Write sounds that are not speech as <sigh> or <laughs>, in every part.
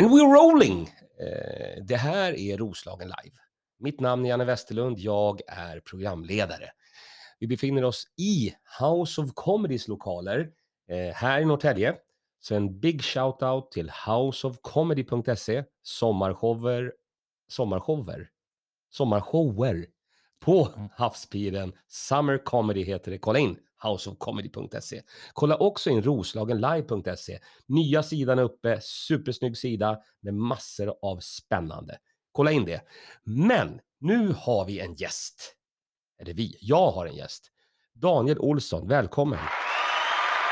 And we're rolling! Eh, det här är Roslagen Live. Mitt namn är Janne Westerlund, jag är programledare. Vi befinner oss i House of Comedys lokaler eh, här i Norrtälje. Så en big shout-out till houseofcomedy.se, sommarshower, sommarshower, sommarshower på Havspiren. Summer Comedy heter det. Kolla in houseofcomedy.se. Kolla också in roslagenlive.se. Nya sidan är uppe, supersnygg sida med massor av spännande. Kolla in det. Men nu har vi en gäst. Eller vi, jag har en gäst. Daniel Olsson, välkommen.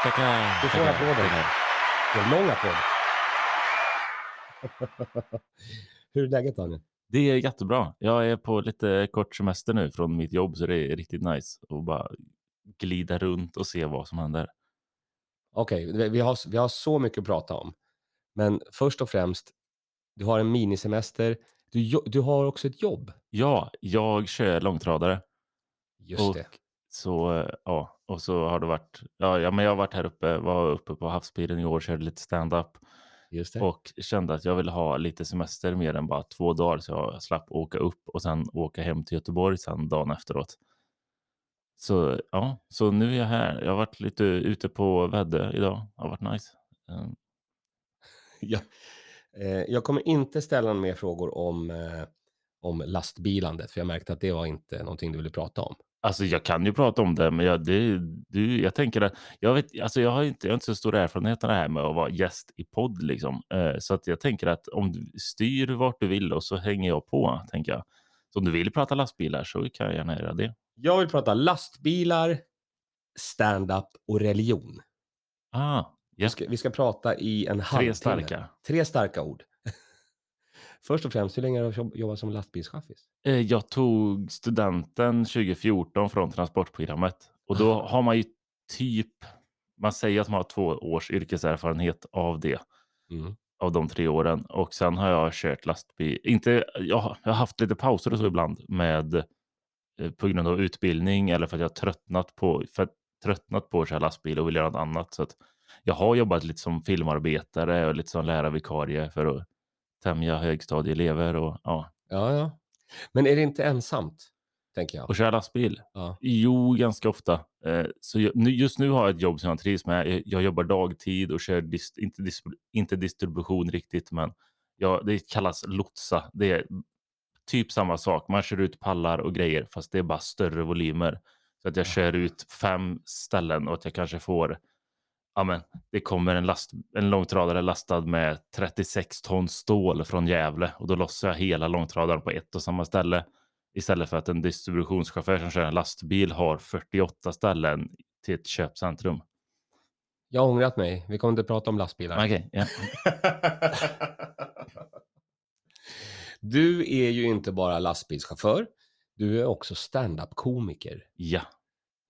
Tackar. Du får tackar, applåder tackar. en lång applåd. <laughs> Hur är läget Daniel? Det är jättebra. Jag är på lite kort semester nu från mitt jobb så det är riktigt nice att bara glida runt och se vad som händer. Okej, vi- vi, har, vi har så mycket att prata om. Men först och främst, du har en minisemester. Du, du har också ett jobb. Ja, jag kör långtradare Just och det. så ja, och så har det varit. Ja, ja, men jag har varit här uppe, var uppe på havspiren i år, körde lite stand-up Just det. och kände att jag ville ha lite semester mer än bara två dagar så jag slapp åka upp och sen åka hem till Göteborg sen dagen efteråt. Så ja, så nu är jag här. Jag har varit lite ute på Väddö idag. Det har varit nice. <laughs> Eh, Jag, eh, jag kommer inte ställa några mer frågor om, eh, om lastbilandet, för jag märkte att det var inte någonting du ville prata om. Alltså jag kan ju prata om det, men jag, det, du, jag tänker att jag, vet, alltså jag, har inte, jag har inte så stor erfarenhet av det här med att vara gäst i podd. Liksom. Eh, så att jag tänker att om du styr vart du vill och så hänger jag på. tänker jag. Så om du vill prata lastbilar så kan jag gärna göra det. Jag vill prata lastbilar, stand-up och religion. Ah, Vi ska, vi ska prata i en halvtimme. Tre starka. Tre starka ord. <laughs> Först och främst, hur länge har du jobb- jobbat som lastbilschaffis? Eh, Jag tog studenten 2014 från transportprogrammet och då har man ju typ, man säger att man har två års yrkeserfarenhet av det. Mm. av de tre åren och sen har jag kört lastbil. Inte, jag, har- haft lite pauser och så ibland med på grund av utbildning eller för att jag har tröttnat på, för, tröttnat på att köra lastbil och vill göra något annat. Så att jag har jobbat lite som filmarbetare och lite som lärarvikarie för att tämja högstadieelever och, ja, Ja, ja. Men är det inte ensamt, tänker jag? och köra lastbil. Ja. Jo, ganska ofta. Eh, så just nu har jag ett jobb som jag trivs med. Jag, jobbar dagtid och kör dist, inte, dis, inte distribution riktigt, men ja, det kallas lotsa. Det är typ samma sak. Man kör ut pallar och grejer, fast det är bara större volymer. Så att jag kör ut fem ställen och att jag kanske får Ja, men det kommer en, last, en långtradare lastad med 36 ton stål från Gävle och då lossar jag hela långtradaren på ett och samma ställe. Istället för att en distributionschaufför som kör en lastbil har 48 ställen till ett köpcentrum. Jag har ångrat mig. Vi kommer inte prata om lastbilar. Okej, ja. <laughs> <laughs> Du är ju inte bara lastbilschaufför. Du är också stand-up-komiker. ja.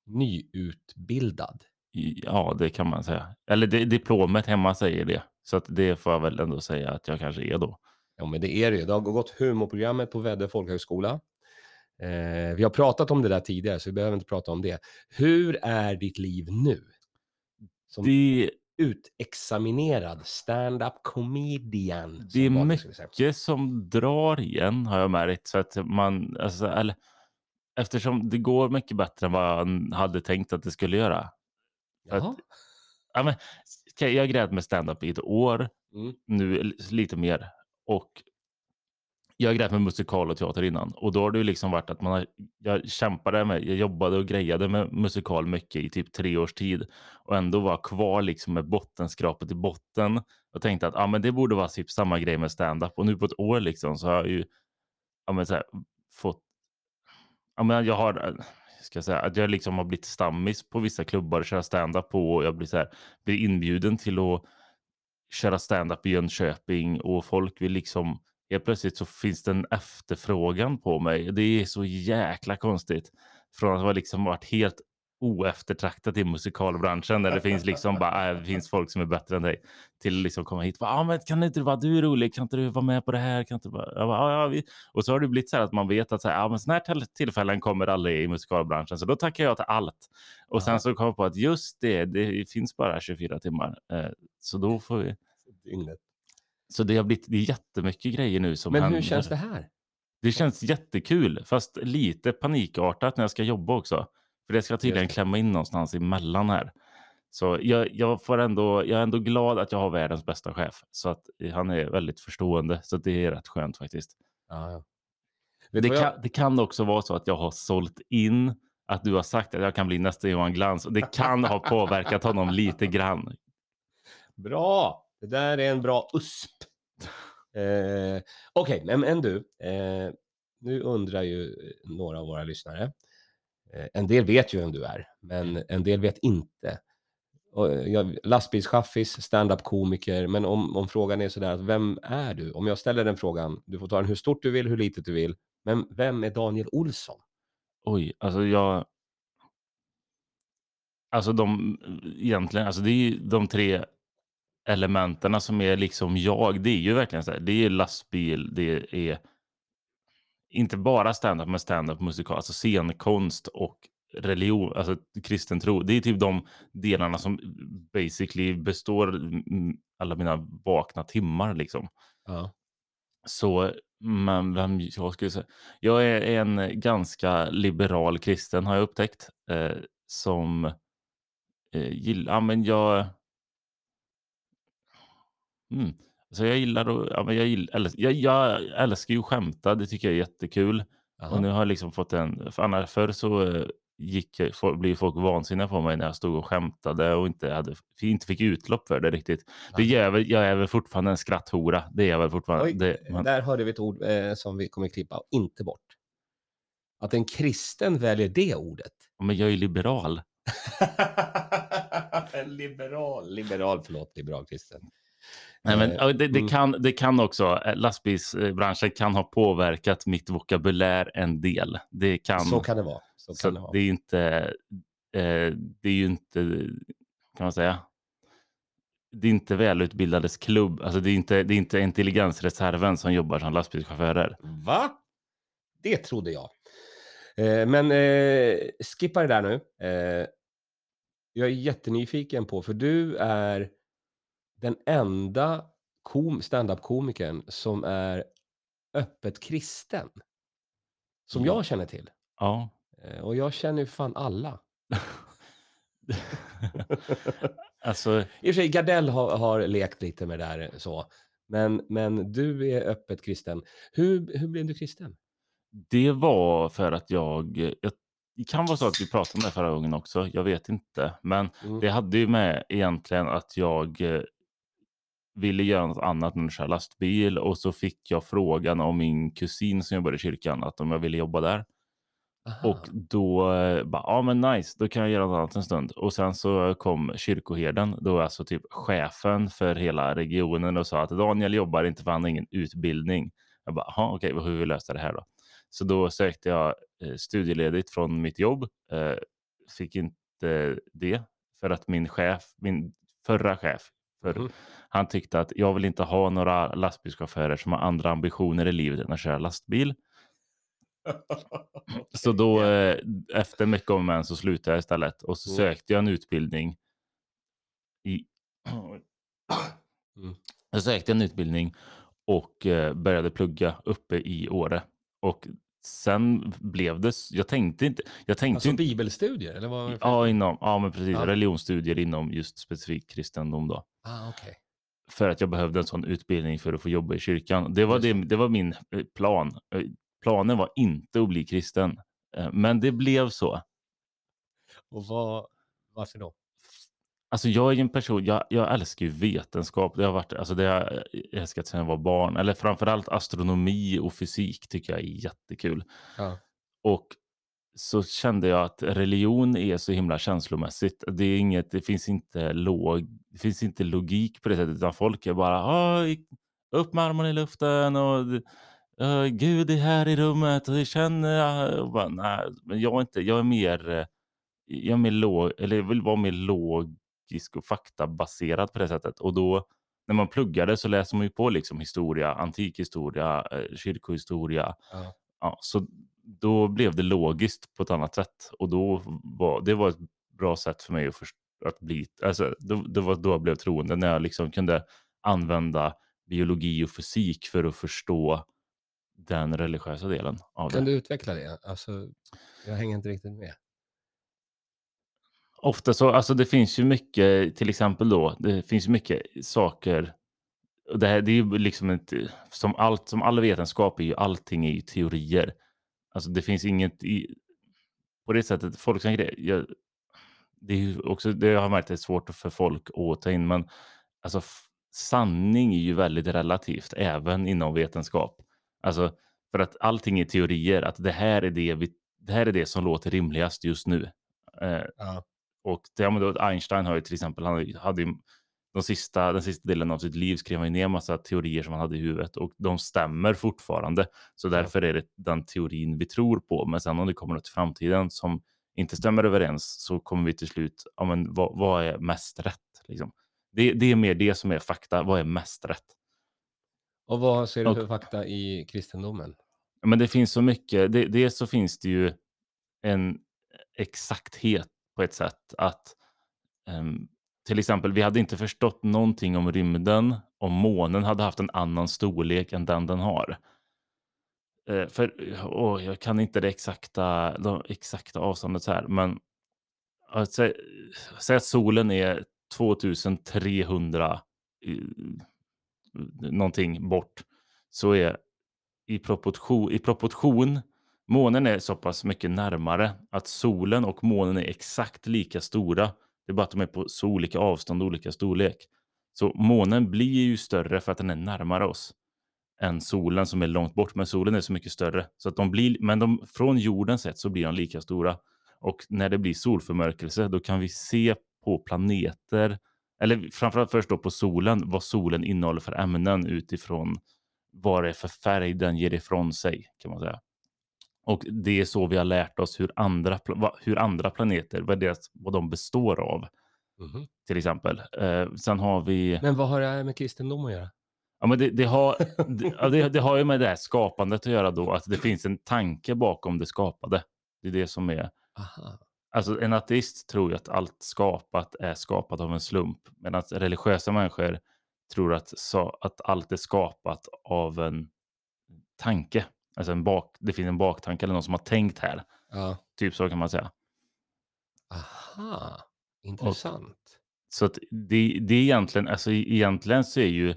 Nyutbildad. Ja, det kan man säga. Eller det, diplomet hemma säger det. Så att det får jag väl ändå säga att jag kanske är då. Ja, men det är det ju. Det har gått humorprogrammet på Väddö folkhögskola. Eh, vi har pratat om det där tidigare, så vi behöver inte prata om det. Hur är ditt liv nu? Som Det, utexaminerad stand-up comedian. Det är som mycket som drar igen har jag märkt. Så att man, alltså, eller, eftersom det går mycket bättre än vad jag hade tänkt att det skulle göra. Att-. Ja, men, jag har grävt med stand-up i ett år, Mm. nu lite mer. Och jag har grävt med musikal och teater innan. Och då har det ju liksom varit att man har, jag kämpade med, jag jobbade och grejade med musikal mycket i typ tre års tid. Och ändå var kvar liksom med bottenskrapet i botten. Och tänkte att ah, men det borde vara typ samma grej med stand-up. Och nu på ett år liksom så har jag ju ja, men så här, fått... Ja, men jag har... Ska jag säga, att jag liksom har blivit stammis på vissa klubbar och köra stand-up på. Och jag blir, så här, blir inbjuden till att köra stand-up i Jönköping och folk vill liksom... Helt plötsligt så finns det en efterfrågan på mig. Det är så jäkla konstigt. Från att ha liksom varit helt oeftertraktat i musikalbranschen där det finns liksom bara, äh, finns folk som är bättre än dig till liksom komma hit. Ja, men kan inte du vara du är rolig? Kan inte du vara med på det här? Kan inte bara, ja, ja, vi... Och så har det blivit så här att man vet att så här, ja, men såna här till- tillfällen kommer aldrig i musikalbranschen, så då tackar jag till allt. Och sen så kom jag på att just det, det finns bara 24 timmar, eh, så då får vi. Dygnet. Så det har blivit det är jättemycket grejer nu som Men händer. hur känns det här? Det känns jättekul, fast lite panikartat när jag ska jobba också. För det ska jag tydligen klämma in någonstans emellan här. Så jag, jag, får ändå, jag är ändå glad att jag har världens bästa chef. Så att han är väldigt förstående. Så det är rätt skönt faktiskt. Ja, ja. Det jag- kan, det kan också vara så att jag har sålt in att du har sagt att jag kan bli nästa Johan Glans. Det kan ha påverkat honom lite grann. <laughs> Bra! Det där är en bra USP. Eh, Okej, men, men du. Eh, nu undrar ju eh, några av våra lyssnare. Eh, en del vet ju vem du är, men en del vet inte. Och eh, jag, lastbilschaffis, standup-komiker, men om, om frågan är sådär, att vem är du? Om jag ställer den frågan, du får ta den hur stort du vill, hur litet du vill, men vem är Daniel Olsson? Oj, alltså jag... Alltså de eh, egentligen, alltså det är ju de tre elementerna som är liksom jag. Det är ju verkligen så här. Det är lastbil, det är inte bara stand-up men stand-up musikal, alltså scenkonst och religion, alltså kristen tro. Det är typ de delarna som basically består alla mina vakna timmar liksom. Ja. Så, men vem jag skulle säga? Jag är en ganska liberal kristen har jag upptäckt. Eh, som eh, gillar, ja men jag... Mm. Så jag gillar att, ja, men jag, gillar, jag, jag älskar ju att skämta, det tycker jag är jättekul. Och nu har jag liksom fått en, för annars förr så eh, gick, jag- folk- blev folk vansinniga på mig när jag stod och skämtade och inte, hade, inte fick utlopp för det riktigt. Det gör väl, jag är väl fortfarande en skratthora. Det är jag väl fortfarande. Oj, det, men, där hörde vi ett ord eh, som vi kommer klippa inte bort. Att en kristen väljer det ordet. men jag är ju liberal. <laughs> en liberal, liberal, förlåt, liberal kristen. Nej, men, Eh, det, det, mm. kan, det kan också, eh, lastbilsbranschen kan ha påverkat mitt vokabulär en del. Det kan, Så kan det vara. Så så det vara. det är inte, eh, det är ju inte, kan man säga, det är inte välutbildades klubb. Alltså det är inte, det är inte intelligensreserven som jobbar som lastbilschaufförer. Va? Det trodde jag. Eh, men eh, skippa det där nu. Eh, jag är jättenyfiken på, för du är den enda kom, stand-up-komikern som är öppet kristen. Som Ja. jag känner till. Ja. Eh, och jag känner ju fan alla. <laughs> alltså, I och för sig, Gardell har, har lekt lite med det där så. Men, men du är öppet kristen. Hur, hur blev du kristen? det var för att jag, jag, det kan vara så att vi pratade om det förra gången också, jag vet inte. Men Mm. det hade ju med egentligen att jag eh, ville göra något annat än att köra lastbil och så fick jag frågan av min kusin som jobbar i kyrkan att om jag ville jobba där. Aha. Och då eh, bara, ja men nice, då kan jag göra något annat en stund. Och sen så kom kyrkoherden, då alltså typ chefen för hela regionen och sa att Daniel jobbar inte för han har ingen utbildning. Jag bara, jaha okej, hur vill vi lösa det här då? Så då sökte jag eh, studieledigt från mitt jobb. Eh, fick inte det för att min chef, min förra chef, för Mhm. han tyckte att jag vill inte ha några lastbilschaufförer som har andra ambitioner i livet än att köra lastbil. <laughs> Så då eh, efter mycket om och så slutade jag istället och så Mm. sökte jag en utbildning i Mm. <clears throat> Jag sökte en utbildning och eh, började plugga uppe i Åre. Och sen blev det, jag tänkte inte, jag tänkte Alltså inte, bibelstudier? Eller vad ja, inom, ja men precis, Ja. religionsstudier inom just specifikt kristendom då. Ah, okej. För att jag behövde en sån utbildning för att få jobba i kyrkan. Det var, det, det var min eh, plan. Eh, Planen var inte att bli kristen. Eh, Men det blev så. Och vad, varför då? Alltså jag är ju en person, jag, jag älskar ju vetenskap. Det har varit, alltså det har jag älskat sedan jag var barn. Eller framförallt astronomi och fysik tycker jag är jättekul. Ja. Och så kände jag att religion är så himla känslomässigt. Det, är inget, det, finns inte log, det finns inte logik på det sättet. Utan folk är bara "Oj, upp med armarna i luften och "Eh, Gud är här i rummet och det känner jag. Och bara, nej, men jag är inte, jag är mer, jag är mer låg, eller jag vill vara mer logisk och faktabaserad på det sättet. Och då när man pluggade så läser man ju på liksom historia, antikhistoria, eh, kyrkohistoria. Ja. Ja, så då blev det logiskt på ett annat sätt och då var det var ett bra sätt för mig att, först, att bli, alltså, då, det var då jag blev troende när jag liksom kunde använda biologi och fysik för att förstå den religiösa delen av Kan det. du utveckla det? Alltså, jag hänger inte riktigt med. Ofta så, alltså det finns ju mycket, till exempel då, det finns ju mycket saker. Och det, här, det är ju liksom ett, som allt, som all vetenskap är ju allting är ju teorier. Alltså det finns inget i, på det sättet, folk som jag, det är ju också, det har jag märkt är svårt för folk att ta in, men alltså sanning är ju väldigt relativt, även inom vetenskap. Alltså, för att allting är teorier, att det här är det, vi, det här är det som låter rimligast just nu. Eh, Ja och ja, men då, Einstein har ju till exempel, han hade ju de sista, den sista delen av sitt liv skrev han ner massa teorier som han hade i huvudet och de stämmer fortfarande. Så därför är det den teorin vi tror på. Men sen om det kommer något i framtiden som inte stämmer överens så kommer vi till slut, ja men vad, vad är mest rätt? Liksom? Det, det är mer det som är fakta, vad är mest rätt? Och vad ser du Och- för fakta i kristendomen? Men det finns så mycket. Det, dels så finns det ju en exakthet på ett sätt att um, till exempel, vi hade inte förstått någonting om rymden om månen hade haft en annan storlek än den den har. Uh, för oh, jag kan inte det exakta, de exakta avståndet så här, men ja, säg att solen är 2300 uh, eh, någonting bort så är i proportion, i proportion månen är så pass mycket närmare att solen och månen är exakt lika stora. Det är bara att de är på så olika avstånd och olika storlek. Så månen blir ju större för att den är närmare oss än solen som är långt bort. Men solen är så mycket större så att de blir, men de, från jorden sett så blir de lika stora. Och när det blir solförmörkelse då kan vi se på planeter eller framförallt först då på solen, vad solen innehåller för ämnen utifrån vad det är för färg den ger ifrån sig, kan man säga. Och det är så vi har lärt oss hur andra, hur andra planeter, vad, deras, vad de består av, Mhm. till exempel. Eh, sen har vi... Men vad har det här med kristendom att göra? Ja, men det, det, har, det, det, har ju med det här skapandet att göra då, att det <laughs> finns en tanke bakom det skapade. Det är det som är... Aha. Alltså en ateist tror ju att allt skapat är skapat av en slump. Medan religiösa människor tror att, att allt är skapat av en tanke. Alltså en bak, det finns en baktanke eller någon som har tänkt här. Ja. Typ så kan man säga. Aha. Intressant. Så att det, det är egentligen, alltså egentligen så är ju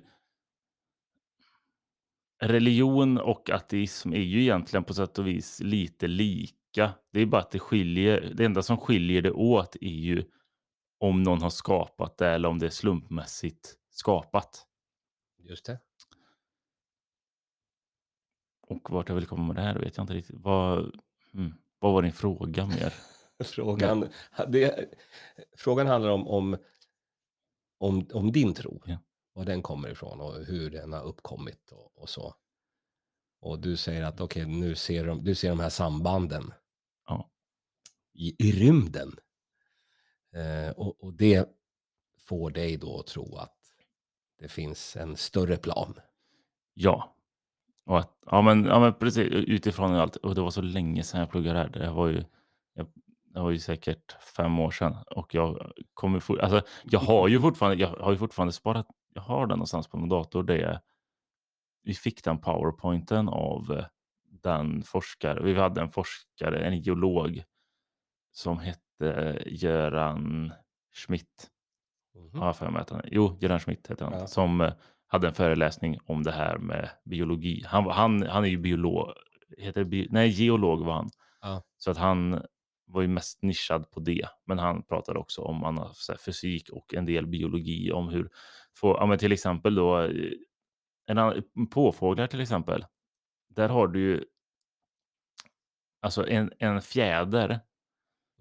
religion och ateism är ju egentligen på sätt och vis lite lika. Det är bara att det skiljer, det enda som skiljer det åt är ju om någon har skapat det eller om det är slumpmässigt skapat. Just det. Och vart jag vill komma med det här vet jag inte riktigt. Vad, mm, vad var din fråga mer? <laughs> Frågan, det, frågan handlar om, om, om, om din tro. Ja. Var den kommer ifrån och hur den har uppkommit och, och så. Och du säger att okej, nu ser de, du ser de här sambanden Ja. i, i rymden. Eh, och, och det får dig då att tro att det finns en större plan. Ja. Och att, ja, men, ja, men precis utifrån allt. Och det var så länge sedan jag pluggade här. Det var ju, jag, det var ju säkert fem år sedan. Och jag kommer for, alltså, jag har ju fortfarande, jag har ju fortfarande sparat, jag har den någonstans på min dator. Det vi fick den powerpointen av eh, den forskare, vi hade en forskare, en geolog som hette Göran Schmidt. Mhm. har jag för mig att han Jo, Göran Schmidt heter han. Ja. Som eh, hade en föreläsning om det här med biologi. Han, han, han är ju biolog. Heter bi, nej, geolog var han. Ja. Så att han var ju mest nischad på det. Men han pratade också om annan, här, fysik och en del biologi. Om hur, få, ja, men till exempel då, en annan, påfåglar till exempel. Där har du ju alltså en, en fjäder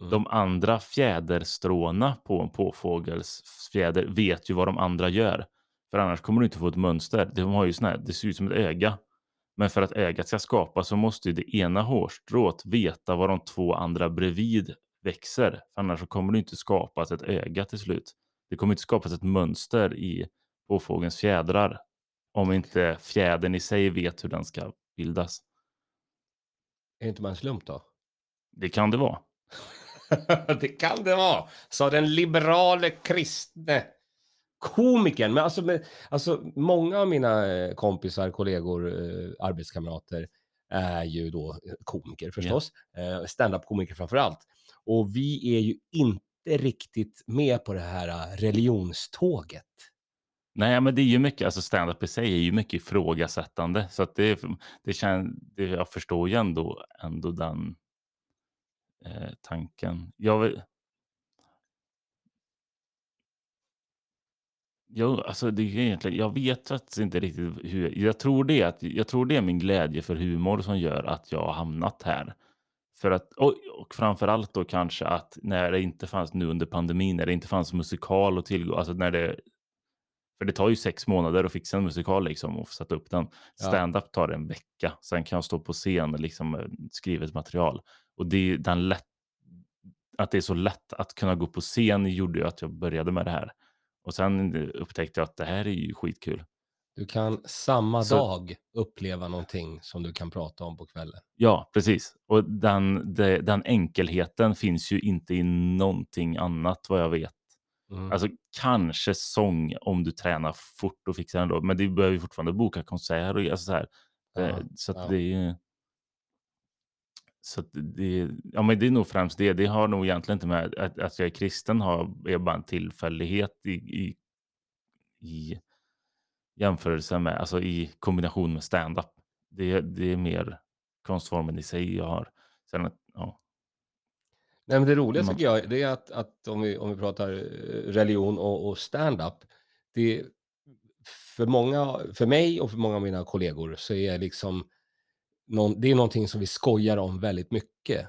Mm. de andra fjäderstråna på en påfågels fjäder vet ju vad de andra gör. För annars kommer du inte få ett mönster. De har ju sån här, det ser ut som ett öga. Men för att ögat ska skapas så måste ju det ena hårstrået veta vad de två andra bredvid växer. För annars kommer det inte skapas ett öga till slut. Det kommer inte skapas ett mönster i påfågelns fjädrar. Om inte fjädern i sig vet hur den ska bildas. Är det inte bara en slump då? Det kan det vara. <laughs> det kan det vara, sa den liberale kristne komikern, men alltså, men, alltså många av mina eh, kompisar, kollegor, eh, arbetskamrater är ju då eh, komiker förstås. Yeah. Stand-up-komiker framför allt. Och vi är ju inte riktigt med på det här religionståget. Nej, men det är ju mycket, alltså stand-up i sig är ju mycket ifrågasättande. Så att det, det känns, det, jag förstår ju ändå, ändå den eh, tanken. Jag, Jo, alltså det är egentligen, jag vet faktiskt inte riktigt hur, jag tror det att, jag tror det är min glädje för humor som gör att jag har hamnat här. För att, och, och framförallt då kanske att när det inte fanns nu under pandemin, när det inte fanns musikal och tillgå, alltså när det, för det tar ju sex månader att fixa en musikal liksom och sätta upp den. Stand-up tar en vecka, sen kan jag stå på scen liksom skrivet material. Och det, den lätt, att det är så lätt att kunna gå på scen gjorde ju att jag började med det här. Och sen upptäckte jag att det här är ju skitkul. Du kan samma så, dag uppleva någonting som du kan prata om på kvällen. Ja, precis. Och den, de, den enkelheten finns ju inte i någonting annat vad jag vet. Mm. Alltså kanske sång om du tränar fort och fixar den då, men du behöver ju fortfarande boka konserter och alltså så här. Ja, eh, så ja. det är så det, ja, men det är nog främst det. Det har nog egentligen inte med att, att jag är kristen har, är bara en tillfällighet i, i, i jämförelse med, alltså i kombination med stand-up. Det, det är mer konstformen i sig jag har. Sen, ja. Nej, men det roliga tycker jag det är att, att om, vi, om vi pratar eh, religion och, och stand-up, det för många, för mig och för många av mina kollegor så är liksom någon, det är någonting som vi skojar om väldigt mycket.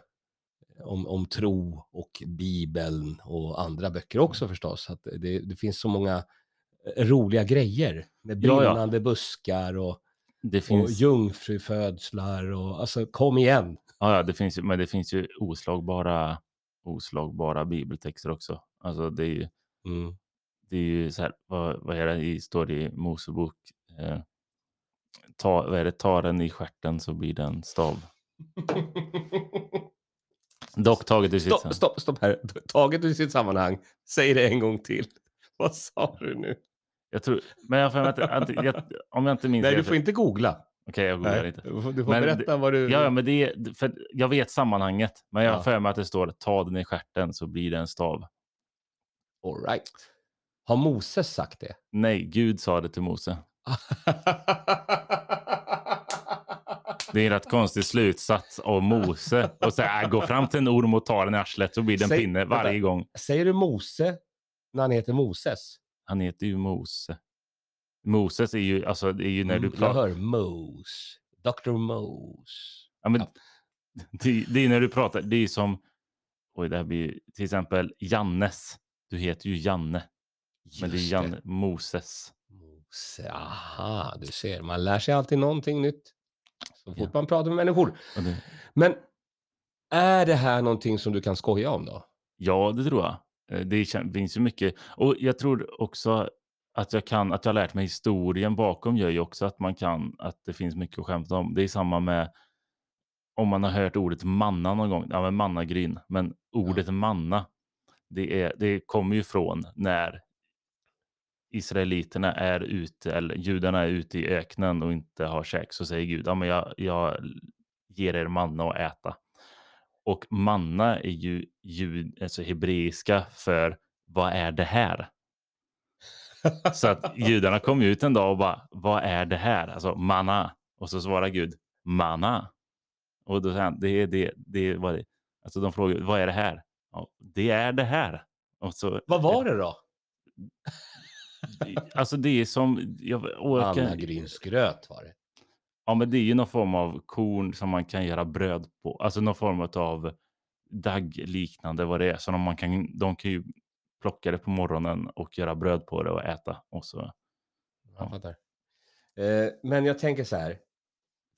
Om, om tro och Bibeln och andra böcker också förstås. Att det, det finns så många eh, roliga grejer med brinnande ja, ja. buskar och, det finns... och jungfrufödslar och alltså kom igen. Ja, ja det finns, men det finns ju oslagbara, oslagbara bibeltexter också. Alltså det är ju, mm. det är ju så här, vad, vad är det i, står i Mosebok? Eh, ta, vad är det, ta den i skärten så blir den stav. Dock taget i sitt stopp, stopp, stopp här. Taget i sitt sammanhang. Säg det en gång till. <laughs> Vad sa du nu? Jag tror, men jag får inte, jag, om jag inte minns. Nej, du får inte googla. Okej, jag googlar inte. Du får, du får berätta vad du... Ja, men det är, för jag vet sammanhanget, men jag har ja. för mig att det står ta den i skärten så blir det en stav. All right. Har Moses sagt det? Nej, Gud sa det till Mose. Det är en rätt konstig slutsats av Mose. Och säga, äh, gå fram till en orm och ta den i arslet så blir det en Säg, pinne varje vänta, gång. Säger du Mose när han heter Moses? Han heter ju Mose. Moses är ju, alltså det är ju när du... Mm, jag hör Mose. Dr. Mose. Ja, men. <laughs> Det, det, är när du pratar, det är som, oj det här blir till exempel Jannes. Du heter ju Janne. Just men det är Janne, det. Moses. Aha, du ser, man lär sig alltid någonting nytt. Så fort ja. man pratar med människor. Det... Men är det här någonting som du kan skoja om då? Ja, det tror jag. Eh, det finns ju mycket. Och jag tror också att jag kan, att jag lärt mig historien bakom gör ju också att man kan, att det finns mycket att skämta om. Det är samma med om man har hört ordet manna någon gång, ja men mannagryn, men ordet ja. manna, det, är, det kommer ju från när israeliterna är ute, eller judarna är ute i öknen och inte har käk, så säger Gud, ja men jag, jag ger er manna att äta. Och manna är ju jud, alltså hebreiska för vad är det här? så att judarna kom ut en dag och bara, vad är det här? Alltså manna. Och så svarar Gud, manna. Och då säger han, det är det, det är vad det Alltså de frågar, vad är det här? Ja, det är det här. Och så, vad var det då? Alltså det är som... Jag, Mannagrynsgröt var det. Ja, men det är ju någon form av korn som man kan göra bröd på. Alltså någon form av daggliknande vad det är. Så man kan, de kan ju plocka det på morgonen och göra bröd på det och äta. Och så, ja. Jag. Eh, men jag tänker så här.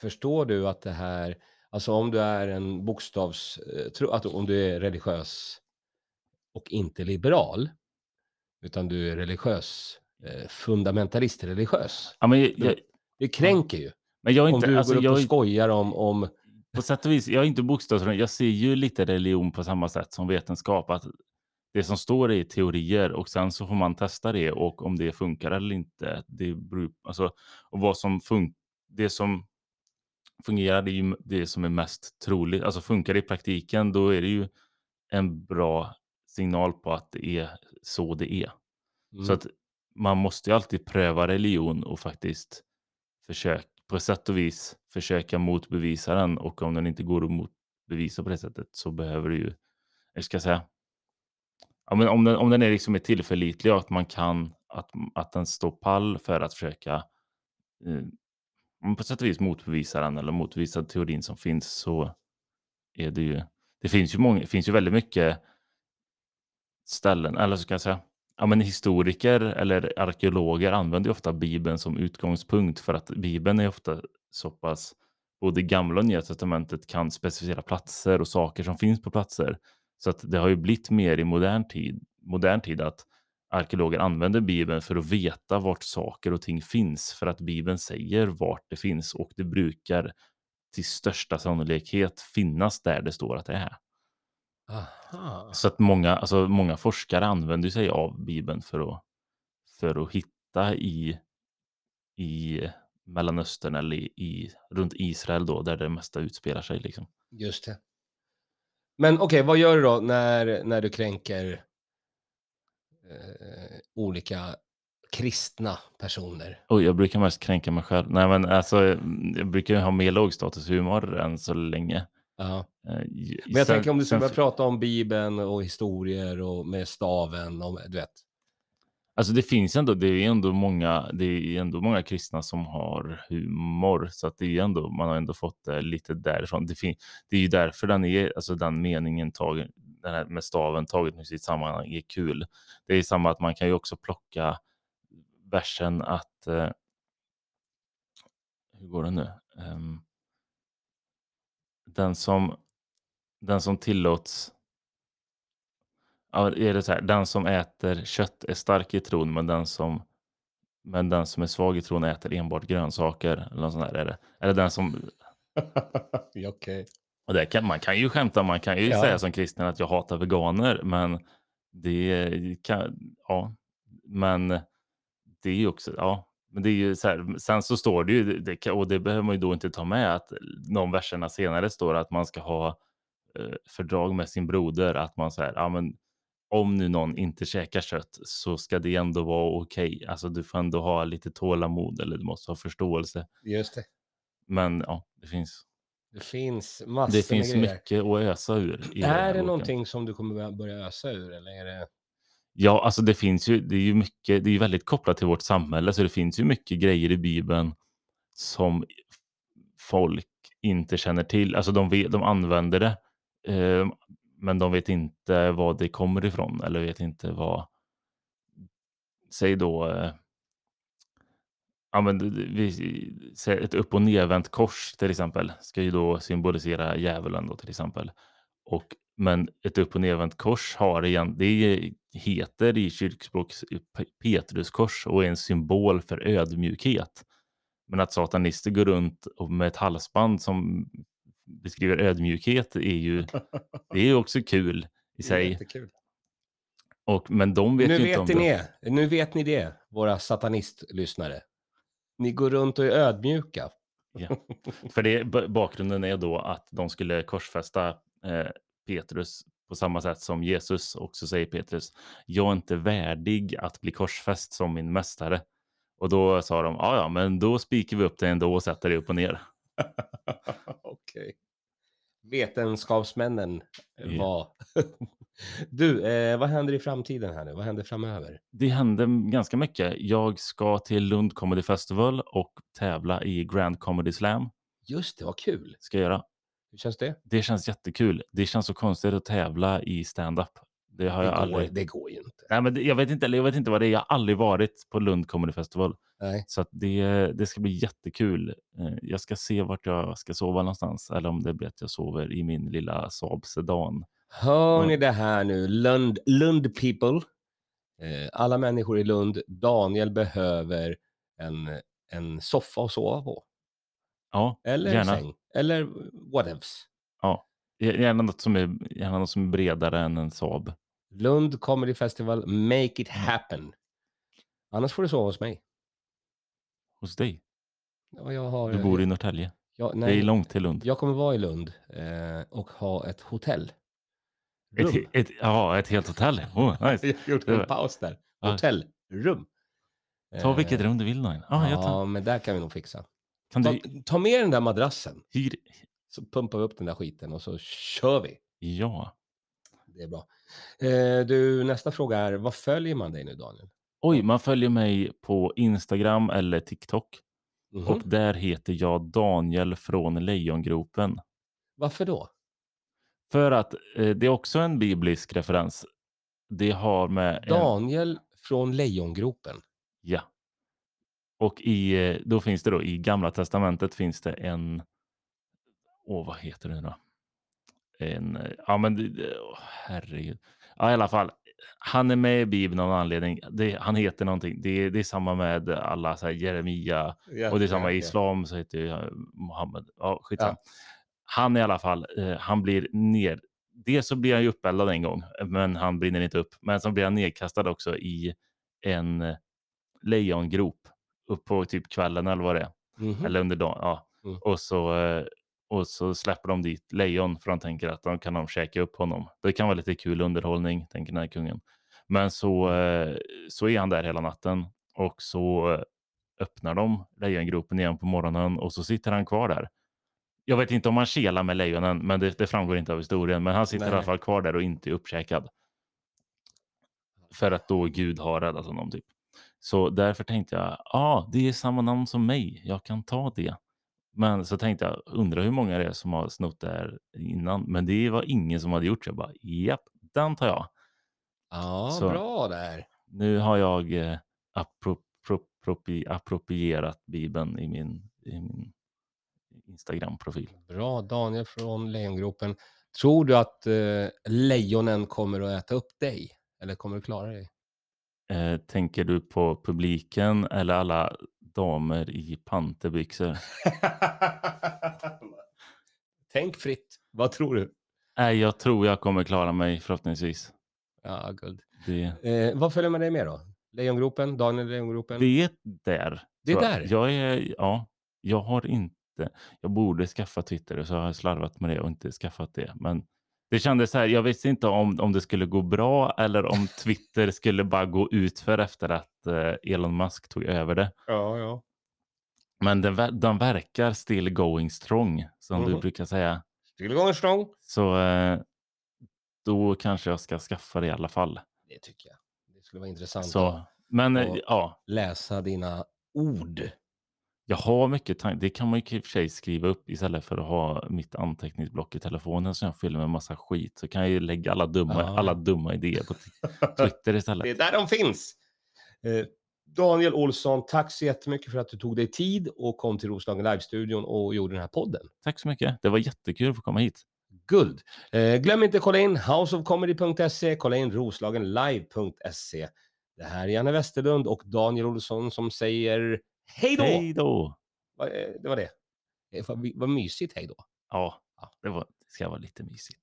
Förstår du att det här, alltså om du är en bokstavs, eh, att om du är religiös och inte liberal, utan du är religiös, fundamentalist religiös. Ja, men jag, jag, det kränker ju. Men jag är inte, om du alltså, går upp jag, och skojar om, om... På sätt och vis, jag är inte bokstavstroende. Jag ser ju lite religion på samma sätt som vetenskap. Att det som står är teorier och sen så får man testa det och om det funkar eller inte. Det beror, alltså, och vad som fun det som fungerar, det är ju det som är mest troligt. Alltså funkar det i praktiken, då är det ju en bra signal på att det är så det är. Mm. Så att man måste ju alltid pröva religion och faktiskt försöka på sätt och vis försöka motbevisa den. Och om den inte går att motbevisa på det sättet så behöver du ju, eller ska jag säga, ja, men om, den, om den är liksom är tillförlitlig och att man kan, att, att den står pall för att försöka eh, på sätt och vis motbevisa den eller motbevisa teorin som finns så är det ju, det finns ju, många, det finns ju väldigt mycket ställen, eller så kan jag säga, ja, men historiker eller arkeologer använder ju ofta Bibeln som utgångspunkt för att Bibeln är ofta så pass, både Gamla och Nya Testamentet kan specificera platser och saker som finns på platser. Så att det har ju blivit mer i modern tid, modern tid att arkeologer använder Bibeln för att veta vart saker och ting finns, för att Bibeln säger vart det finns och det brukar till största sannolikhet finnas där det står att det är. Aha. Så att många, alltså många forskare använder sig av Bibeln för att, för att hitta i, i Mellanöstern eller i, i, runt Israel då, där det mesta utspelar sig. Liksom. Just det. Men okej, vad gör du då när, när du kränker eh, olika kristna personer? Och jag brukar mest kränka mig själv. Nej, men alltså, jag brukar ha mer lågstatushumor än så länge. Ja. Eh, Men jag sen- tänker om du skulle börja prata om Bibeln och historier och med staven, och, du vet. Alltså det finns ändå, det är ändå många, det är ändå många kristna som har humor, så att det är ändå, man har ändå fått det lite därifrån. Det, fin, det är ju därför den är, alltså den meningen tagen, den här med staven taget i sitt sammanhang är kul. Det är samma att man kan ju också plocka versen att, eh, hur går det nu? Ehm, den som, den som tillåts är det så här, den som äter kött är stark i tron, men den som, men den som är svag i tron äter enbart grönsaker. Eller något sånt där är det. Eller den som, <laughs> okej. och det kan, man kan ju skämta, man kan ju Ja. säga som kristen att jag hatar veganer, men det kan, ja, men det är ju också, ja, men det är ju så här, sen så står det ju, det, och det behöver man ju då inte ta med, att de verserna senare står att man ska ha eh, fördrag med sin broder, att man säger, ja men om nu någon inte käkar kött så ska det ändå vara okej. Alltså du får ändå ha lite tålamod eller du måste ha förståelse. Just det. Men ja, det finns, Det finns massor det finns mycket att ösa ur. Här Är det någonting som du kommer börja ösa ur eller är det? Ja, alltså det finns ju, det är ju mycket, det är ju väldigt kopplat till vårt samhälle, så det finns ju mycket grejer i Bibeln som folk inte känner till. Alltså de, vet, de använder det, eh, men de vet inte var det kommer ifrån eller vet inte vad, säg då, eh, ja men vi ett upp och nedvänt kors till exempel, ska ju då symbolisera djävulen då till exempel. Och, men ett upp och nedvänt kors har igen, det heter i kyrkspråk Pe- Petruskors och är en symbol för ödmjukhet. Men att satanister går runt och med ett halsband som beskriver ödmjukhet är ju, det är ju också kul i sig. Och, men de vet Nu ju inte om vet ni det. det. Nu vet ni det, våra satanistlyssnare. Ni går runt och är ödmjuka. Ja. För det, bakgrunden är då att de skulle korsfästa eh, Petrus på samma sätt som Jesus också säger Petrus. Jag är inte värdig att bli korsfäst som min mästare. Och då sa de, ja ja, men då spikar vi upp det ändå och sätter det upp och ner. <laughs> Okej. Vetenskapsmännen Ja. var... <laughs> du, eh, vad händer i framtiden här nu? Vad händer framöver? Det hände ganska mycket. Jag ska till Lund Comedy Festival och tävla i Grand Comedy Slam. Just det, vad kul. Ska jag göra. Hur känns det? Det känns jättekul. Det känns så konstigt att tävla i stand-up. Det har Det jag går, aldrig. det går ju inte. Nej, men det, jag vet inte. eller Jag vet inte vad det är. Jag har aldrig varit på Lund Comedy Festival. Nej. Så det, det ska bli jättekul. Eh, Jag ska se vart jag ska sova någonstans. Eller om det blir att jag sover i min lilla Saab Sedan. Hör Ja. ni det här nu? Lund, Lund people. Eh, alla människor i Lund. Daniel behöver en, en soffa att sova på. Ja, Eller gärna. säng. Eller whatevs. Ja. Gärna något, som är, gärna något som är bredare än en Saab. Lund Comedy Festival, make it happen. Annars får du sova hos mig. Hos dig? Ja, jag har, Du bor i Norrtälje. jag, Det nej, är långt till Lund. Jag kommer vara i Lund eh, och ha ett hotell. Ett, ett, ja, ett helt hotell. Oh, <laughs> nice. jag gjorde Det en var- paus där. Ja. Hotellrum. Ta vilket Eh, rum du vill. Ja, jag tar. Ja, men där kan vi nog fixa. Kan Ta, du ta med den där madrassen, hyr... så pumpar vi upp den där skiten och så kör vi. Ja. Det är bra. Eh, du, nästa fråga är, vad följer man dig nu Daniel? Oj, man följer mig på Instagram eller TikTok. Mhm. Och där heter jag Daniel från Lejongropen. Varför då? För att eh, det är också en biblisk referens. Det har med... En, Daniel från Lejongropen. ja. Och i, eh, då finns det då i Gamla Testamentet finns det en... Åh, vad heter det då? En, eh, ja men åh, herregud. Ja i alla fall. Han är med i Bibeln av en anledning. Det, han heter någonting. Det, det är samma med alla så här, Jeremia och det är samma i islam så heter ju Mohammed. Ja, skitsamma. Han i alla fall, eh, han blir ner. Dels så blir han ju uppeldad en gång, men han brinner inte upp. Men så blir han nedkastad också i en eh, lejongrop upp på typ kvällen eller vad det är. Mhm. Eller under dagen. Ja. Mm. Och, så, eh, och så släpper de dit lejon för de tänker att de kan de käka upp honom. Det kan vara lite kul underhållning, tänker den här kungen. Men så, Mm. eh, så är han där hela natten och så eh, öppnar de lejongropen igen på morgonen och så sitter han kvar där. Jag vet inte om han kelar med lejonen, men det, det framgår inte av historien. Men han sitter i Nej. alla fall kvar där och inte är uppkäkad. För att då Gud har räddat honom typ. Så därför tänkte jag, ja, ah, det är samma namn som mig. Jag kan ta det. Men så tänkte jag, undrar hur många det är som har snott det här innan. Men det var ingen som hade gjort så jag bara, japp, den tar jag. Ja, Så- bra där. Nu har jag eh, appro, pro, propi, approprierat Bibeln i min, i min Instagram-profil. Bra, Daniel från Lejongropen. Tror du att eh, lejonen kommer att äta upp dig? Eller kommer du klara dig? Eh, tänker du på publiken eller alla damer i panterbyxor? <laughs> Tänk fritt. Vad tror du? Nej, jag tror jag kommer klara mig förhoppningsvis. Ja, guld. Det, Eh, vad följer med dig med då? Lejongropen? Daniel Lejongropen? det är där. Det är jag. där? Jag är, ja, jag har inte, jag borde skaffa Twitter och så har jag slarvat med det och inte skaffat det. Men det kändes så här, jag visste inte om, om det skulle gå bra eller om <laughs> Twitter skulle bara gå ut för efter att eh, Elon Musk tog över det. Ja, ja. Men den, den verkar still going strong, som du Mhm. brukar säga. Still going strong. Så eh, då kanske jag ska skaffa det i alla fall. Det tycker jag. Det skulle vara intressant Så, men eh, ja, läsa dina ord. Jag har mycket tankar. Det kan man ju i och för sig skriva upp istället för att ha mitt anteckningsblock i telefonen som jag fyller med massa skit. Så kan jag ju lägga alla dumma, Ja. alla dumma idéer på <laughs> Twitter Det är istället. där de finns. Eh, Daniel Olsson, tack så jättemycket för att du tog dig tid och kom till Roslagen Live-studion och gjorde den här podden. Tack så mycket. Det var jättekul att få komma hit. Guld! Eh, glöm inte att kolla in houseofcomedy.se, kolla in roslagenlive.se. Det här är Janne Westerlund och Daniel Olsson som säger hej då! Hej då! Eh, Det var det. Eh, Vad, mysigt hej då. Ja, Ja. det, var, det ska vara lite mysigt.